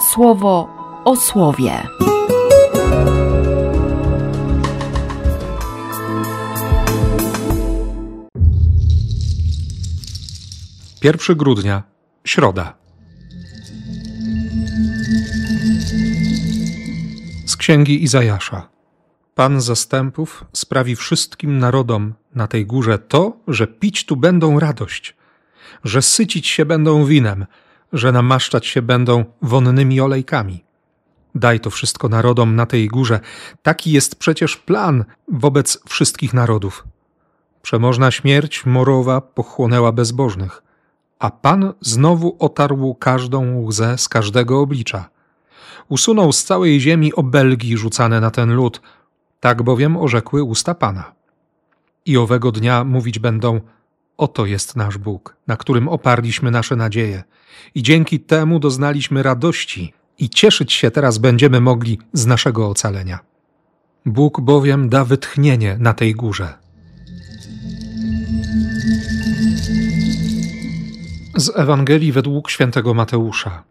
słowo o słowie. Pierwszy grudnia, środa. Z księgi Izajasza. Pan zastępów sprawi wszystkim narodom na tej górze to, że pić tu będą radość, że sycić się będą winem, że namaszczać się będą wonnymi olejkami. Daj to wszystko narodom na tej górze. Taki jest przecież plan wobec wszystkich narodów. Przemożna śmierć morowa pochłonęła bezbożnych, a Pan znowu otarł każdą łzę z każdego oblicza. Usunął z całej ziemi obelgi rzucane na ten lud, tak bowiem orzekły usta Pana. I owego dnia mówić będą: Oto jest nasz Bóg, na którym oparliśmy nasze nadzieje, i dzięki temu doznaliśmy radości, i cieszyć się teraz będziemy mogli z naszego ocalenia. Bóg bowiem da wytchnienie na tej górze. Z Ewangelii według świętego Mateusza.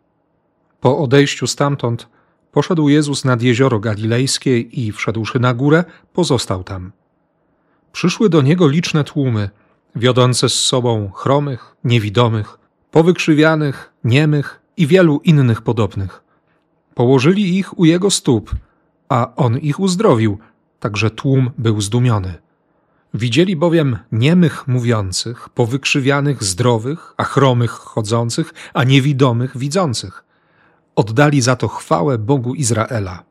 Po odejściu stamtąd poszedł Jezus nad jezioro galilejskie i wszedłszy na górę, pozostał tam. Przyszły do niego liczne tłumy, wiodące z sobą chromych, niewidomych, powykrzywianych, niemych i wielu innych podobnych. Położyli ich u jego stóp, a on ich uzdrowił, także tłum był zdumiony. Widzieli bowiem niemych mówiących, powykrzywianych zdrowych, a chromych chodzących, a niewidomych widzących. Oddali za to chwałę Bogu Izraela.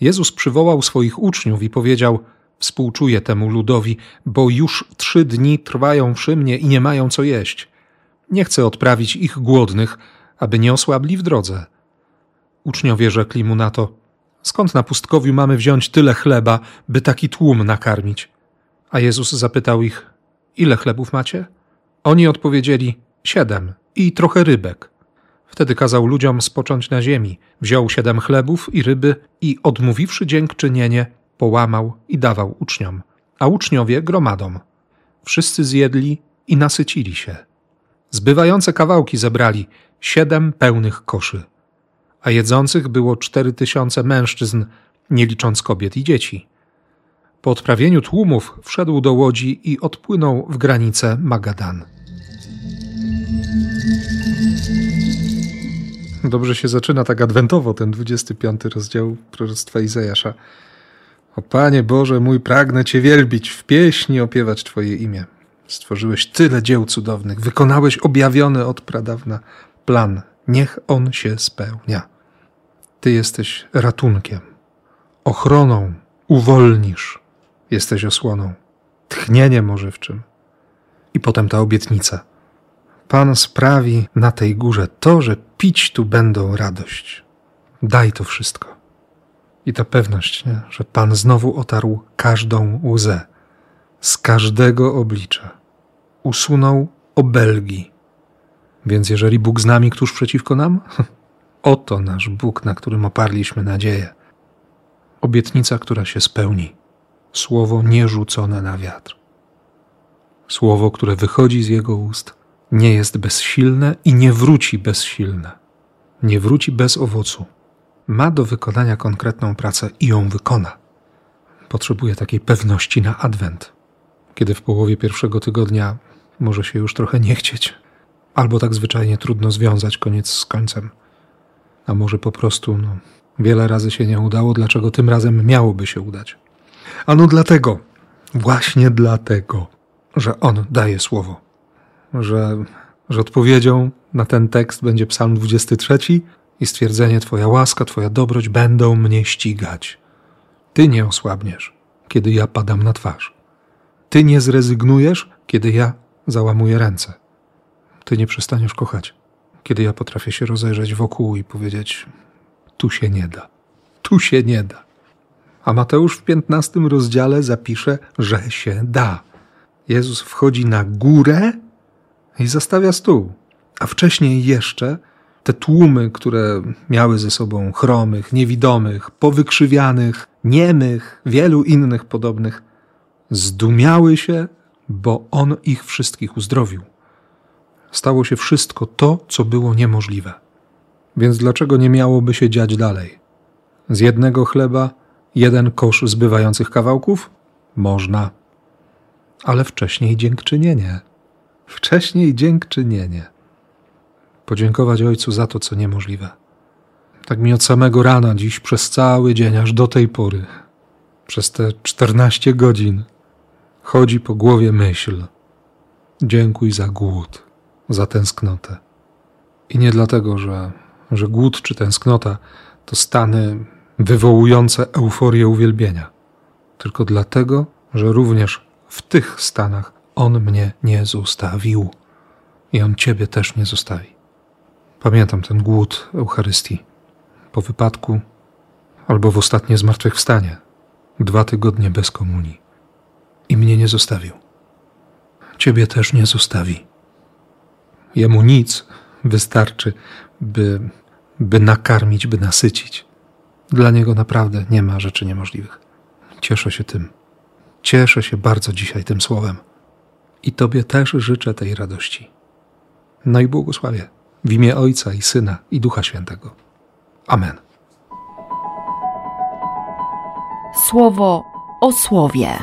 Jezus przywołał swoich uczniów i powiedział: Współczuję temu ludowi, bo już trzy dni trwają przy mnie i nie mają co jeść. Nie chcę odprawić ich głodnych, aby nie osłabli w drodze. Uczniowie rzekli mu na to: Skąd na pustkowiu mamy wziąć tyle chleba, by taki tłum nakarmić? A Jezus zapytał ich: Ile chlebów macie? Oni odpowiedzieli: Siedem i trochę rybek. Wtedy kazał ludziom spocząć na ziemi, wziął siedem chlebów i ryby i odmówiwszy dziękczynienie, połamał i dawał uczniom, a uczniowie gromadom. Wszyscy zjedli i nasycili się. Zbywające kawałki zebrali siedem pełnych koszy, a jedzących było cztery tysiące mężczyzn, nie licząc kobiet i dzieci. Po odprawieniu tłumów wszedł do łodzi i odpłynął w granicę Magadan. Dobrze się zaczyna tak adwentowo ten 25 rozdział proroctwa Izajasza. O Panie Boże mój, pragnę Cię wielbić, w pieśni opiewać Twoje imię. Stworzyłeś tyle dzieł cudownych, wykonałeś objawiony od pradawna plan. Niech on się spełnia. Ty jesteś ratunkiem, ochroną, uwolnisz, jesteś osłoną, tchnieniem ożywczym. I potem ta obietnica. Pan sprawi na tej górze to, że pić tu będą radość. Daj to wszystko. I ta pewność, nie? że Pan znowu otarł każdą łzę z każdego oblicza. Usunął obelgi. Więc jeżeli Bóg z nami, któż przeciwko nam? Oto nasz Bóg, na którym oparliśmy nadzieję. Obietnica, która się spełni. Słowo nierzucone na wiatr. Słowo, które wychodzi z Jego ust, nie jest bezsilne i nie wróci bezsilne. Nie wróci bez owocu. Ma do wykonania konkretną pracę i ją wykona. Potrzebuje takiej pewności na adwent, kiedy w połowie pierwszego tygodnia może się już trochę nie chcieć, albo tak zwyczajnie trudno związać koniec z końcem. A może po prostu no, wiele razy się nie udało, dlaczego tym razem miałoby się udać? Ano dlatego, właśnie dlatego, że On daje słowo, że, że odpowiedzią na ten tekst będzie Psalm 23 i stwierdzenie Twoja łaska, Twoja dobroć będą mnie ścigać. Ty nie osłabniesz, kiedy ja padam na twarz. Ty nie zrezygnujesz, kiedy ja załamuję ręce. Ty nie przestaniesz kochać, kiedy ja potrafię się rozejrzeć wokół i powiedzieć: Tu się nie da, tu się nie da. A Mateusz w 15 rozdziale zapisze, że się da. Jezus wchodzi na górę i zastawia stół. A wcześniej jeszcze te tłumy, które miały ze sobą chromych, niewidomych, powykrzywianych, niemych, wielu innych podobnych, zdumiały się, bo On ich wszystkich uzdrowił. Stało się wszystko to, co było niemożliwe. Więc dlaczego nie miałoby się dziać dalej? Z jednego chleba jeden kosz zbywających kawałków? Można. Ale wcześniej dziękczynienie. Wcześniej dziękczynienie. Podziękować Ojcu za to, co niemożliwe. Tak mi od samego rana, dziś przez cały dzień, aż do tej pory, przez te czternaście godzin, chodzi po głowie myśl. Dziękuj za głód, za tęsknotę. I nie dlatego, że, że głód czy tęsknota to stany wywołujące euforię uwielbienia, tylko dlatego, że również w tych stanach On mnie nie zostawił i On Ciebie też nie zostawi. Pamiętam ten głód Eucharystii po wypadku albo w ostatnie zmartwychwstanie, dwa tygodnie bez komunii i mnie nie zostawił. Ciebie też nie zostawi. Jemu nic wystarczy, by, by nakarmić, by nasycić. Dla niego naprawdę nie ma rzeczy niemożliwych. Cieszę się tym. Cieszę się bardzo dzisiaj tym słowem. I Tobie też życzę tej radości. No i błogosławię w imię Ojca i Syna i Ducha Świętego. Amen. Słowo o słowie.